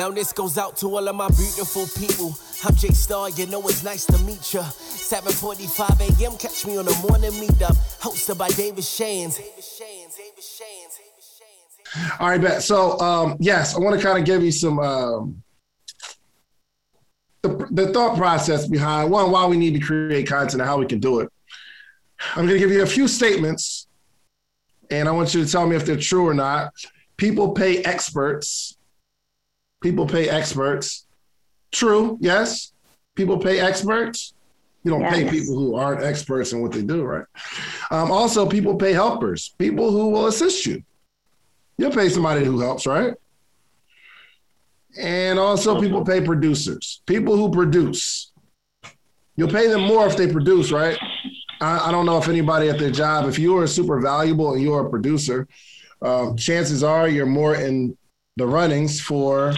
Now this goes out to all of my beautiful people. I'm Jay Star, you know it's nice to meet ya. 7:45 a.m. Catch me on the morning meetup, hosted by David Shands. All right, bet. So um, yes, I want to kind of give you some um, the, the thought process behind one why we need to create content and how we can do it. I'm going to give you a few statements, and I want you to tell me if they're true or not. People pay experts. People pay experts. True, yes. People pay experts. You don't yes. pay people who aren't experts in what they do, right? Um, also, people pay helpers, people who will assist you. You'll pay somebody who helps, right? And also, people pay producers, people who produce. You'll pay them more if they produce, right? I, I don't know if anybody at their job, if you are super valuable and you're a producer, uh, chances are you're more in the runnings for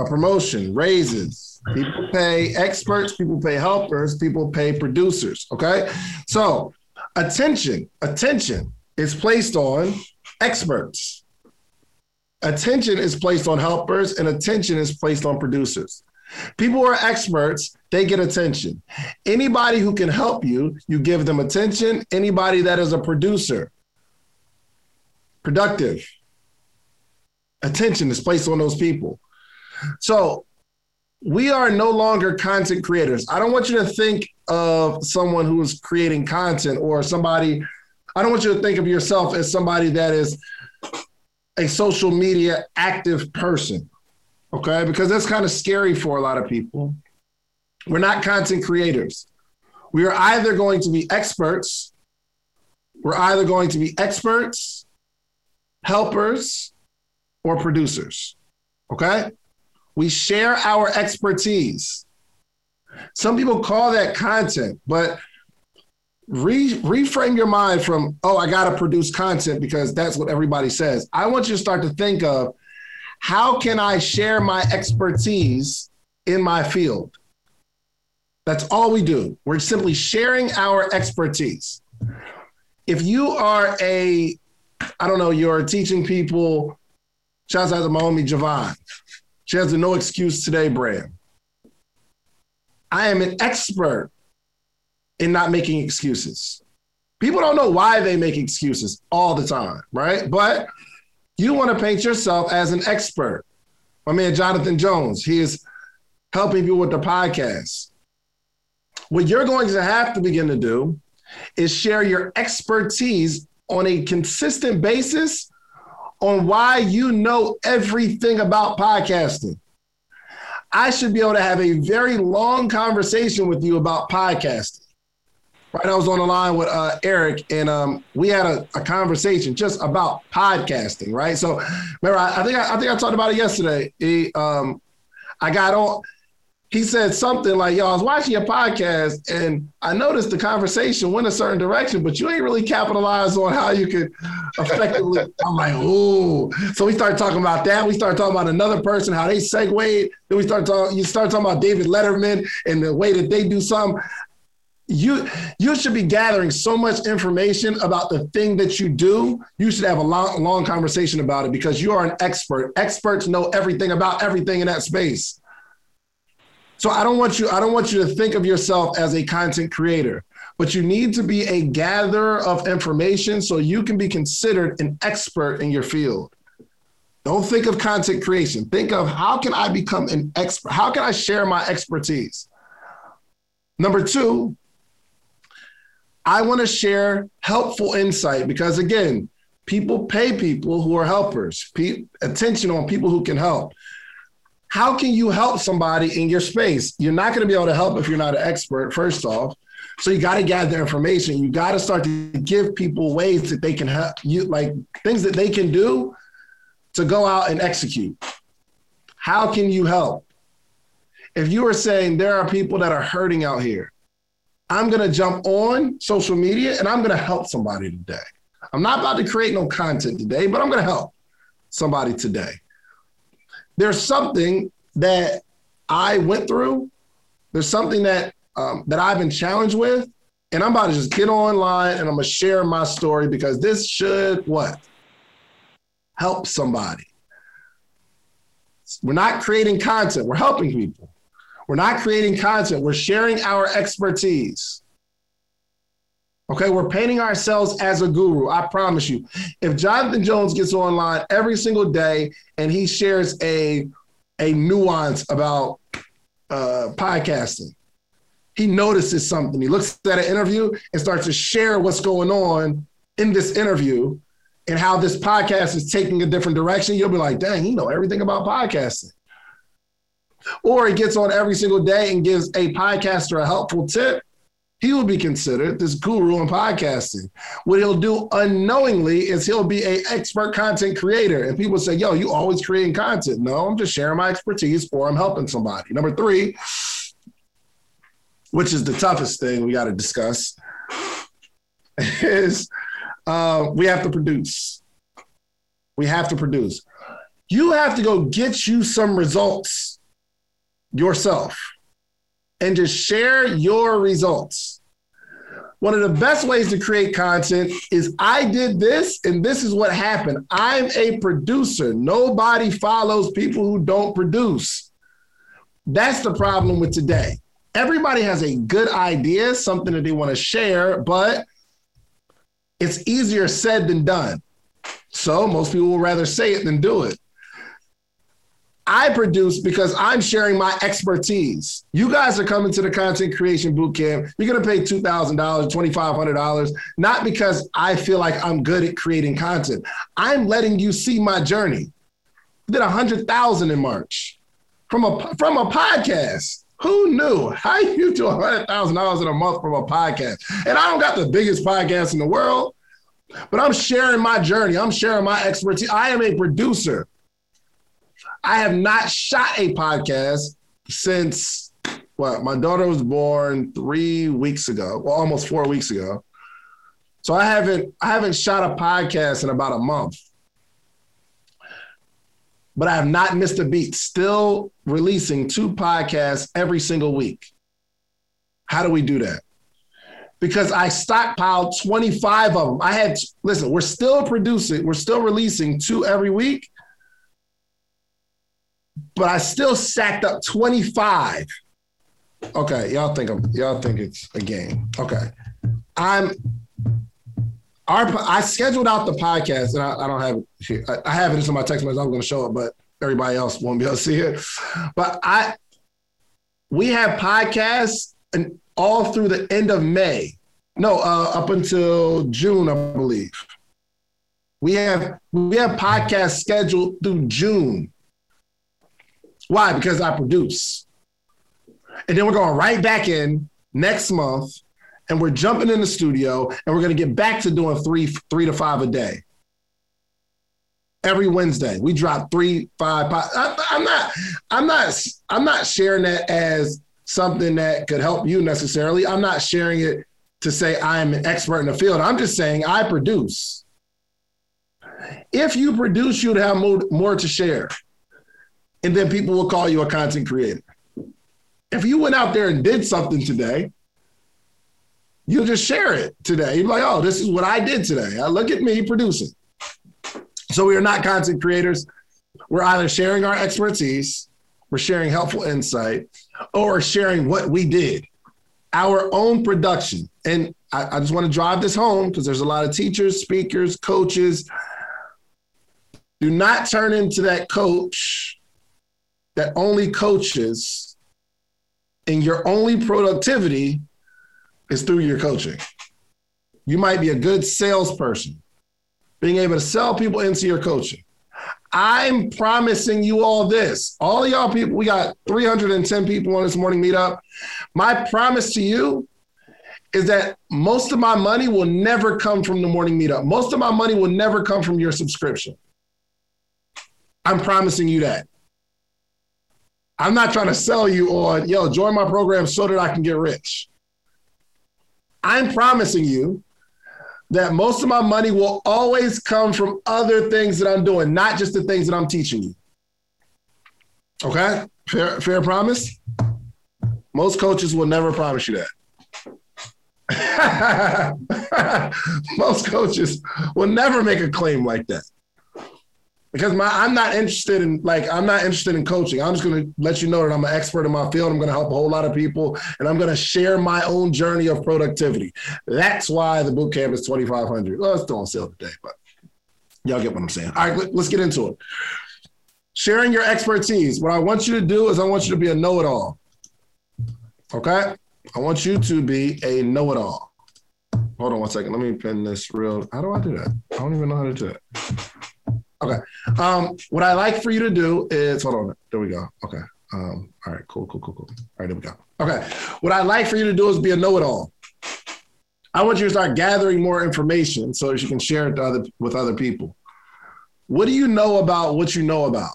a promotion, raises. People pay experts, people pay helpers, people pay producers. Okay. So attention, attention is placed on experts. Attention is placed on helpers and attention is placed on producers. People who are experts, they get attention. Anybody who can help you, you give them attention. Anybody that is a producer, productive, attention is placed on those people. So we are no longer content creators. I don't want you to think of someone who is creating content or somebody, I don't want you to think of yourself as somebody that is a social media active person okay? Because that's kind of scary for a lot of people. We're not content creators. We are either going to be experts, we're either going to be experts, helpers, or producers, okay? We share our expertise. Some people call that content, but re- reframe your mind from, oh, I got to produce content because that's what everybody says. I want you to start to think of how can I share my expertise in my field? That's all we do. We're simply sharing our expertise. If you are a, I don't know, you're teaching people, shouts out to my homie Javon. She has the No Excuse Today brand. I am an expert in not making excuses. People don't know why they make excuses all the time, right? But you want to paint yourself as an expert. My man Jonathan Jones, he is helping you with the podcast. What you're going to have to begin to do is share your expertise on a consistent basis on why you know everything about podcasting. I should be able to have a very long conversation with you about podcasting. Right, I was on the line with uh, Eric, and um, we had a, a, conversation just about podcasting. Right, so remember, I, I think I, I, think I talked about it yesterday. He, um, I got on. He said something like, "Yo, I was watching your podcast, and I noticed the conversation went a certain direction, but you ain't really capitalized on how you could effectively." I'm like, "Ooh!" So we started talking about that. We started talking about another person, how they segued. Then we started talking. You start talking about David Letterman and the way that they do something you you should be gathering so much information about the thing that you do you should have a long long conversation about it because you are an expert experts know everything about everything in that space so i don't want you i don't want you to think of yourself as a content creator but you need to be a gatherer of information so you can be considered an expert in your field. Don't think of content creation. Think of how can i become an expert? How can i share my expertise? Number two I want to share helpful insight because, again, people pay people who are helpers, Pe- attention on people who can help. How can you help somebody in your space? You're not going to be able to help if you're not an expert, first off. So you got to gather information. You got to start to give people ways that they can help you, like things that they can do to go out and execute. How can you help? If you are saying there are people that are hurting out here, I'm going to jump on social media and I'm going to help somebody today. I'm not about to create no content today, but I'm going to help somebody today. There's something that I went through. There's something that um, that I've been challenged with, and I'm about to just get online and I'm gonna share my story because this should what help somebody. We're not creating content, we're helping people. We're not creating content, we're sharing our expertise. Okay, we're painting ourselves as a guru. I promise you. If Jonathan Jones gets online every single day and he shares a, a nuance about uh, podcasting, he notices something. He looks at an interview and starts to share what's going on in this interview and how this podcast is taking a different direction. You'll be like, dang, he know everything about podcasting. Or he gets on every single day and gives a podcaster a helpful tip he will be considered this guru in podcasting. What he'll do unknowingly is he'll be a expert content creator. And people say, yo, you always creating content. No, I'm just sharing my expertise or I'm helping somebody. Number three, which is the toughest thing we got to discuss, is uh, we have to produce. We have to produce. You have to go get you some results yourself and just share your results. One of the best ways to create content is I did this and this is what happened. I'm a producer. Nobody follows people who don't produce. That's the problem with today. Everybody has a good idea, something that they want to share, but it's easier said than done. So most people will rather say it than do it. I produce because I'm sharing my expertise. You guys are coming to the content creation boot camp. You're going to pay $2,000, $2,500, not because I feel like I'm good at creating content. I'm letting you see my journey. I did 100,000 in March from a, from a podcast. Who knew? How you do $100,000 in a month from a podcast? And I don't got the biggest podcast in the world, but I'm sharing my journey. I'm sharing my expertise. I am a producer. I have not shot a podcast since well, my daughter was born three weeks ago, well, almost four weeks ago. So I haven't I haven't shot a podcast in about a month. But I have not missed a beat. Still releasing two podcasts every single week. How do we do that? Because I stockpiled 25 of them. I had listen, we're still producing, we're still releasing two every week but I still sacked up 25. Okay, y'all think I'm y'all think it's a game. Okay. I'm our I scheduled out the podcast and I, I don't have it here. I, I, have it in my text message. I'm gonna show it, but everybody else won't be able to see it. But I we have podcasts and all through the end of May. No, uh, up until June, I believe. We have we have podcasts scheduled through June. Why? Because I produce. And then we're going right back in next month and we're jumping in the studio and we're going to get back to doing three, three to five a day. Every Wednesday, we drop three, five. I, I'm not, I'm not, I'm not sharing that as something that could help you necessarily. I'm not sharing it to say I'm an expert in the field. I'm just saying I produce. If you produce, you'd have more, more to share and then people will call you a content creator. If you went out there and did something today, you'll just share it today. You're like, oh, this is what I did today. I look at me producing. So we are not content creators. We're either sharing our expertise, we're sharing helpful insight, or sharing what we did, our own production. And I, I just want to drive this home because there's a lot of teachers, speakers, coaches. Do not turn into that coach that only coaches and your only productivity is through your coaching. You might be a good salesperson, being able to sell people into your coaching. I'm promising you all this. All y'all people, we got 310 people on this morning meetup. My promise to you is that most of my money will never come from the morning meetup. Most of my money will never come from your subscription. I'm promising you that. I'm not trying to sell you on, yo, join my program so that I can get rich. I'm promising you that most of my money will always come from other things that I'm doing, not just the things that I'm teaching you. Okay? Fair, fair promise? Most coaches will never promise you that. most coaches will never make a claim like that. Because my I'm not interested in like I'm not interested in coaching. I'm just going to let you know that I'm an expert in my field. I'm going to help a whole lot of people, and I'm going to share my own journey of productivity. That's why the boot camp is 2,500. Well, it's still on sale today, but y'all get what I'm saying. All right, let's get into it. Sharing your expertise. What I want you to do is I want you to be a know-it-all. Okay, I want you to be a know-it-all. Hold on one second. Let me pin this real. How do I do that? I don't even know how to do it. Okay. Um, what I like for you to do is hold on. There we go. Okay. Um, all right. Cool. Cool. Cool. Cool. All right. There we go. Okay. What I like for you to do is be a know-it-all. I want you to start gathering more information so that you can share it other, with other people. What do you know about what you know about?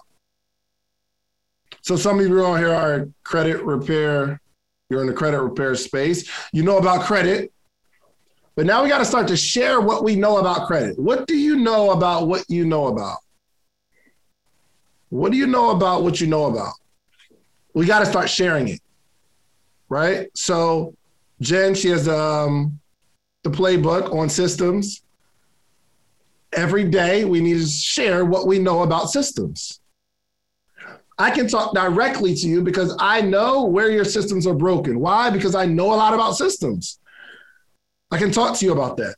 So some of you on here are credit repair. You're in the credit repair space. You know about credit. But now we got to start to share what we know about credit. What do you know about what you know about? What do you know about what you know about? We got to start sharing it, right? So, Jen, she has um, the playbook on systems. Every day, we need to share what we know about systems. I can talk directly to you because I know where your systems are broken. Why? Because I know a lot about systems. I can talk to you about that.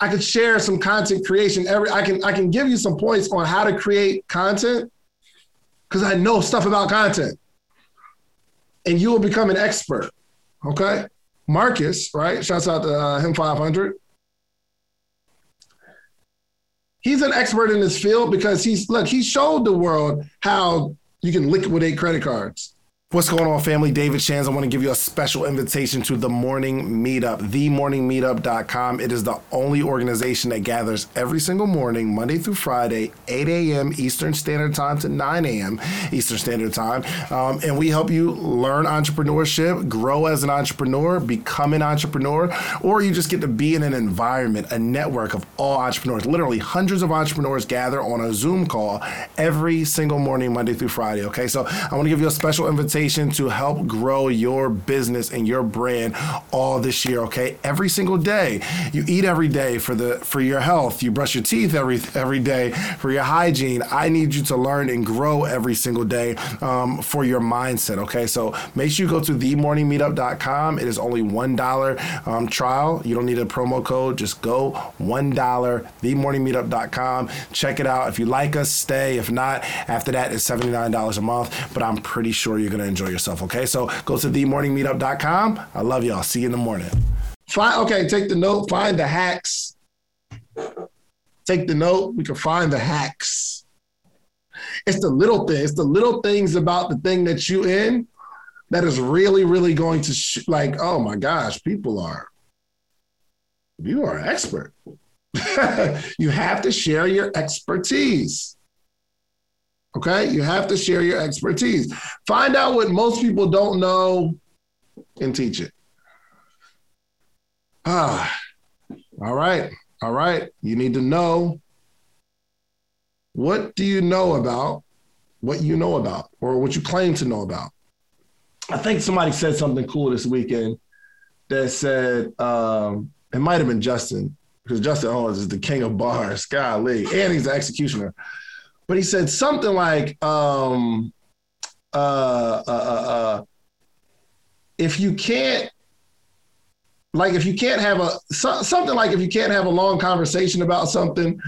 I could share some content creation. Every I can I can give you some points on how to create content because I know stuff about content, and you will become an expert. Okay, Marcus, right? Shouts out to uh, him five hundred. He's an expert in this field because he's look. He showed the world how you can liquidate credit cards. What's going on, family? David Shands. I want to give you a special invitation to the Morning Meetup, themorningmeetup.com. It is the only organization that gathers every single morning, Monday through Friday, 8 a.m. Eastern Standard Time to 9 a.m. Eastern Standard Time. Um, and we help you learn entrepreneurship, grow as an entrepreneur, become an entrepreneur, or you just get to be in an environment, a network of all entrepreneurs. Literally, hundreds of entrepreneurs gather on a Zoom call every single morning, Monday through Friday. Okay, so I want to give you a special invitation to help grow your business and your brand all this year. Okay, every single day you eat every day for the for your health. You brush your teeth every every day for your hygiene. I need you to learn and grow every single day um, for your mindset. Okay, so make sure you go to themorningmeetup.com. It is only one dollar um, trial. You don't need a promo code. Just go one dollar. Themorningmeetup.com. Check it out. If you like us, stay. If not, after that, it's seventy nine dollars a month. But I'm pretty sure you're enjoy yourself. Okay, so go to themorningmeetup.com. I love y'all. See you in the morning. Fine. Okay, take the note. Find the hacks. Take the note. We can find the hacks. It's the little things. It's the little things about the thing that you in that is really, really going to sh- like. Oh my gosh, people are. You are an expert. you have to share your expertise. Okay, you have to share your expertise. Find out what most people don't know and teach it. Ah, all right, all right. You need to know what do you know about what you know about or what you claim to know about. I think somebody said something cool this weekend that said um, it might have been Justin because Justin Owens is the king of bars, golly, and he's the executioner but he said something like, um, uh, uh, uh, uh, if you can't, like, if you can't have a so, something like if you can't have a long conversation about something,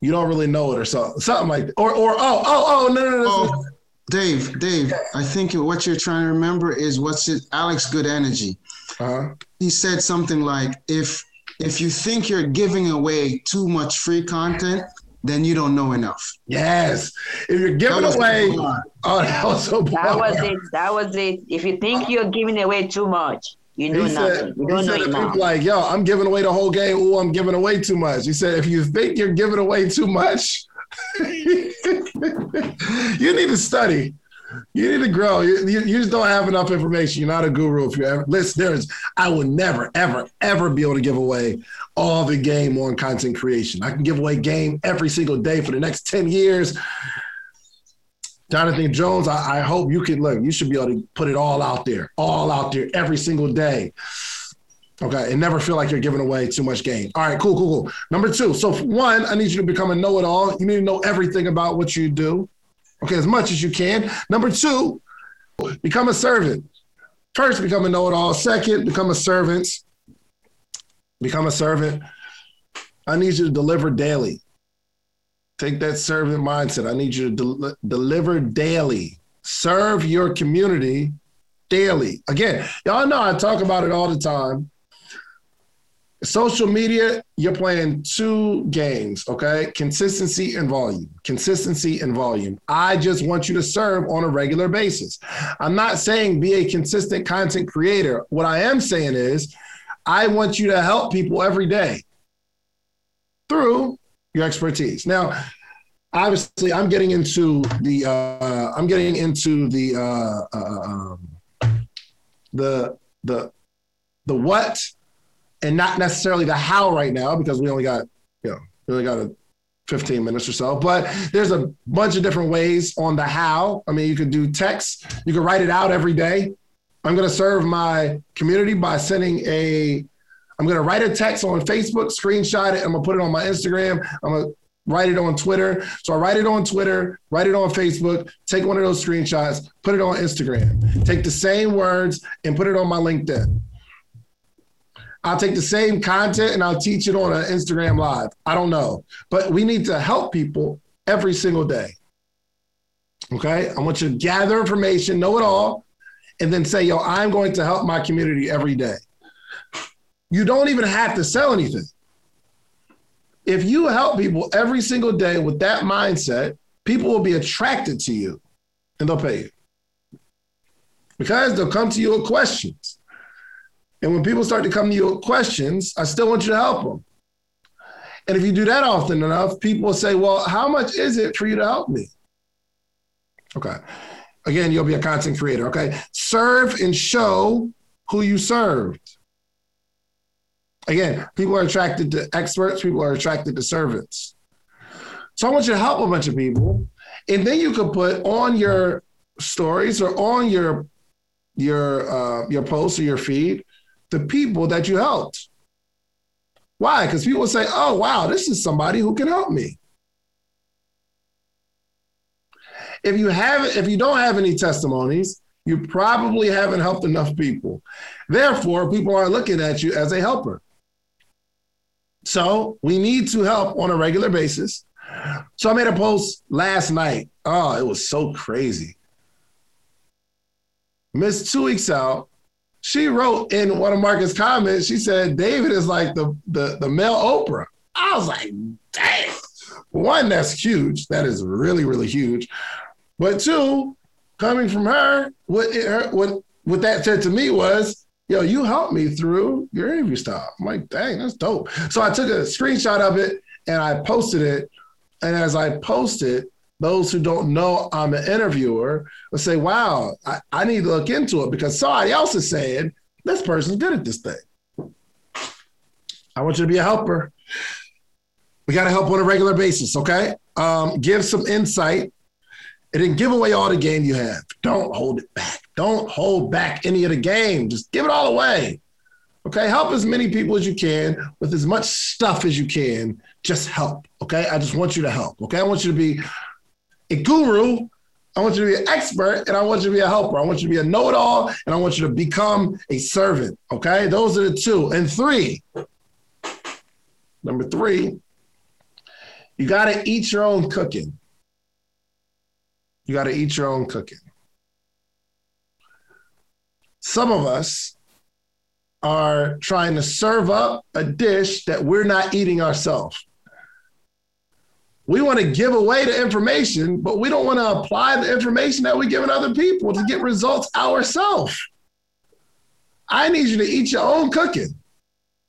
you don't really know it, or something, something like, or or oh oh oh no no no. no. Oh, Dave, Dave, I think what you're trying to remember is what's it, Alex Good Energy. Uh-huh. He said something like, if if you think you're giving away too much free content, then you don't know enough. Yes. If you're giving away, oh, that was so That was it. That was it. If you think uh, you're giving away too much, you know he nothing. Said, you don't know enough. Like, yo, I'm giving away the whole game. Oh, I'm giving away too much. He said, if you think you're giving away too much, you need to study. You need to grow. You, you, you, just don't have enough information. You're not a guru. If you're ever listeners, I will never, ever, ever be able to give away all the game on content creation. I can give away game every single day for the next 10 years. Jonathan Jones, I, I hope you can look. You should be able to put it all out there, all out there every single day. Okay, and never feel like you're giving away too much game. All right, cool, cool, cool. Number two. So one, I need you to become a know-it-all. You need to know everything about what you do. Okay, as much as you can. Number two, become a servant. First, become a know-it-all. Second, become a servant. Become a servant. I need you to deliver daily. Take that servant mindset. I need you to del- deliver daily. Serve your community daily. Again, y'all know I talk about it all the time. Social media, you're playing two games, okay? Consistency and volume. Consistency and volume. I just want you to serve on a regular basis. I'm not saying be a consistent content creator. What I am saying is, I want you to help people every day through your expertise. Now, obviously, I'm getting into the uh, I'm getting into the uh, uh, um, the the the what and not necessarily the how right now because we only got you know we only got a 15 minutes or so but there's a bunch of different ways on the how i mean you could do text you could write it out every day i'm going to serve my community by sending a i'm going to write a text on facebook screenshot it i'm going to put it on my instagram i'm going to write it on Twitter. So I write it on Twitter, write it on Facebook, take one of those screenshots, put it on Instagram, take the same words and put it on my LinkedIn. I'll take the same content and I'll teach it on an Instagram live. I don't know. But we need to help people every single day. Okay. I want you to gather information, know it all, and then say, yo, I'm going to help my community every day. You don't even have to sell anything. If you help people every single day with that mindset, people will be attracted to you and they'll pay you because they'll come to you with questions. And when people start to come to you with questions, I still want you to help them. And if you do that often enough, people will say, Well, how much is it for you to help me? Okay. Again, you'll be a content creator. Okay. Serve and show who you served. Again, people are attracted to experts, people are attracted to servants. So I want you to help a bunch of people. And then you could put on your stories or on your your uh, your posts or your feed the people that you helped. Why? Because people say, oh, wow, this is somebody who can help me. If you have if you don't have any testimonies, you probably haven't helped enough people. Therefore, people are looking at you as a helper. So we need to help on a regular basis. So I made a post last night. Oh, it was so crazy. Missed two weeks out she wrote in one of Marcus' comments, she said, David is like the, the, the male Oprah. I was like, dang. One, that's huge. That is really, really huge. But two, coming from her, what, it, her, what, what that said to me was, yo, you helped me through your interview style. I'm like, dang, that's dope. So I took a screenshot of it and I posted it. And as I posted, those who don't know I'm an interviewer will say, wow, I, I need to look into it because somebody else is saying this person's good at this thing. I want you to be a helper. We got to help on a regular basis, okay? Um, give some insight and then give away all the game you have. Don't hold it back. Don't hold back any of the game. Just give it all away. Okay, help as many people as you can with as much stuff as you can. Just help. Okay, I just want you to help. Okay, I want you to be a guru. I want you to be an expert and I want you to be a helper. I want you to be a know it all and I want you to become a servant. Okay. Those are the two. And three, number three, you got to eat your own cooking. You got to eat your own cooking. Some of us are trying to serve up a dish that we're not eating ourselves. We want to give away the information, but we don't want to apply the information that we're giving other people to get results ourselves. I need you to eat your own cooking.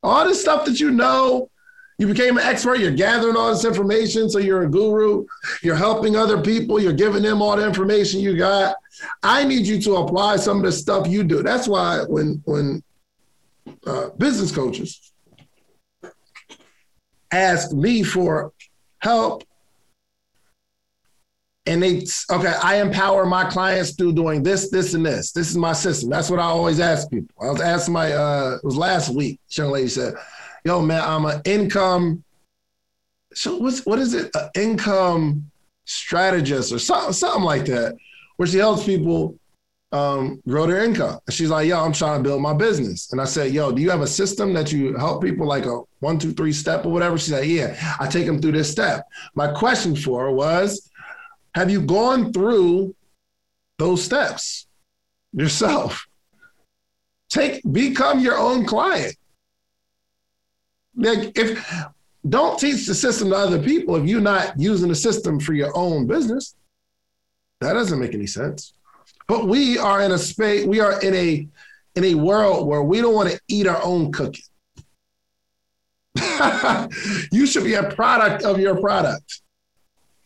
All this stuff that you know, you became an expert, you're gathering all this information, so you're a guru, you're helping other people, you're giving them all the information you got. I need you to apply some of the stuff you do. That's why when when uh, business coaches ask me for help and they okay, I empower my clients through doing this, this, and this. This is my system. That's what I always ask people. I was asking my uh it was last week. Young lady said, "Yo, man, I'm an income. So what's what is it? An income strategist or something, something like that, where she helps people um, grow their income. And she's like, yo, I'm trying to build my business. And I said, yo, do you have a system that you help people like a one, two, three step or whatever? She said, yeah, I take them through this step. My question for her was, have you gone through those steps yourself? Take, become your own client. Like if, don't teach the system to other people if you're not using the system for your own business. That doesn't make any sense. But we are in a space, we are in a in a world where we don't want to eat our own cooking. you should be a product of your product.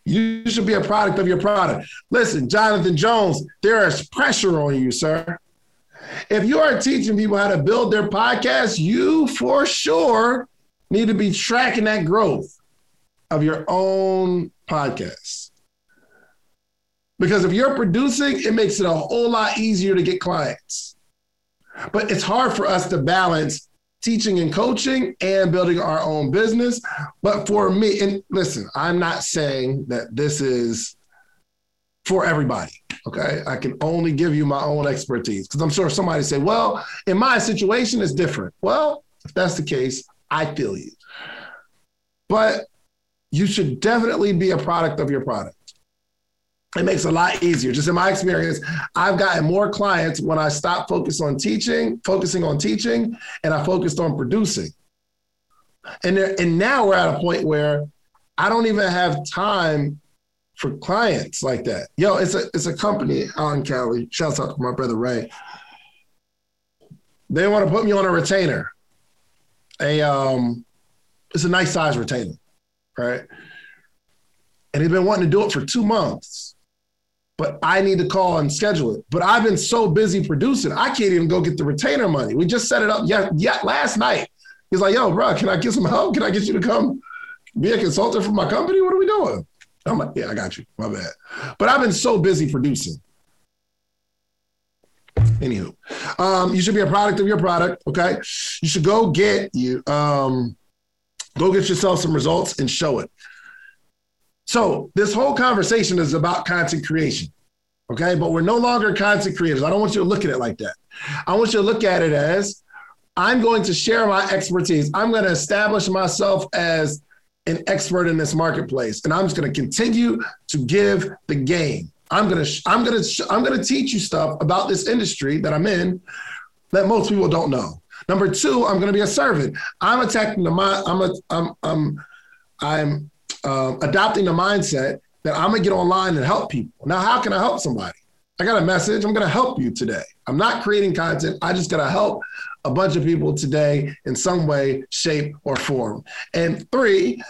You should be a product of your product. Listen, Jonathan Jones, there is pressure on you, sir. If you are teaching people how to build their podcast, you for sure need to be tracking that growth of your own podcast. Because if you're producing, it makes it a whole lot easier to get clients. But it's hard for us to balance teaching and coaching and building our own business. But for me, and listen, I'm not saying that this is for everybody. Okay. I can only give you my own expertise because I'm sure somebody say, well, in my situation, it's different. Well, if that's the case, I feel you. But you should definitely be a product of your product it makes it a lot easier. Just in my experience, I've gotten more clients when I stopped focus on teaching, focusing on teaching, and I focused on producing. And there, and now we're at a point where I don't even have time for clients like that. Yo, it's a it's a company out in Cali. Shouts out to my brother Ray. They want to put me on a retainer. A um, it's a nice size retainer, right? And they've been wanting to do it for two months but I need to call and schedule it. But I've been so busy producing, I can't even go get the retainer money. We just set it up yeah, yeah, last night. He's like, yo, bro, can I get some help? Can I get you to come be a consultant for my company? What are we doing? I'm like, yeah, I got you. My bad. But I've been so busy producing. Anywho, um, you should be a product of your product. Okay. You should go get you, um, go get yourself some results and show it. So this whole conversation is about content creation. Okay. But we're no longer content creators. I don't want you to look at it like that. I want you to look at it as I'm going to share my expertise. I'm going to establish myself as an expert in this marketplace. And I'm just going to continue to give the game. I'm going to, I'm going to, I'm going to teach you stuff about this industry that I'm in that most people don't know. Number two, I'm going to be a servant. I'm attacking the mind. I'm, a, I'm, I'm, I'm um, adopting the mindset that I'm gonna get online and help people. Now, how can I help somebody? I got a message. I'm gonna help you today. I'm not creating content. I just gotta help a bunch of people today in some way, shape, or form. And three,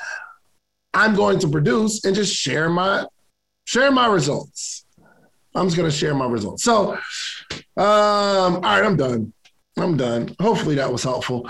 I'm going to produce and just share my share my results. I'm just gonna share my results. So, um, all right, I'm done. I'm done. Hopefully that was helpful.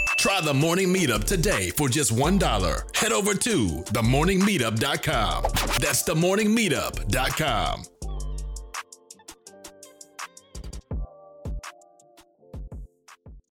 Try the morning meetup today for just $1. Head over to themorningmeetup.com. That's themorningmeetup.com.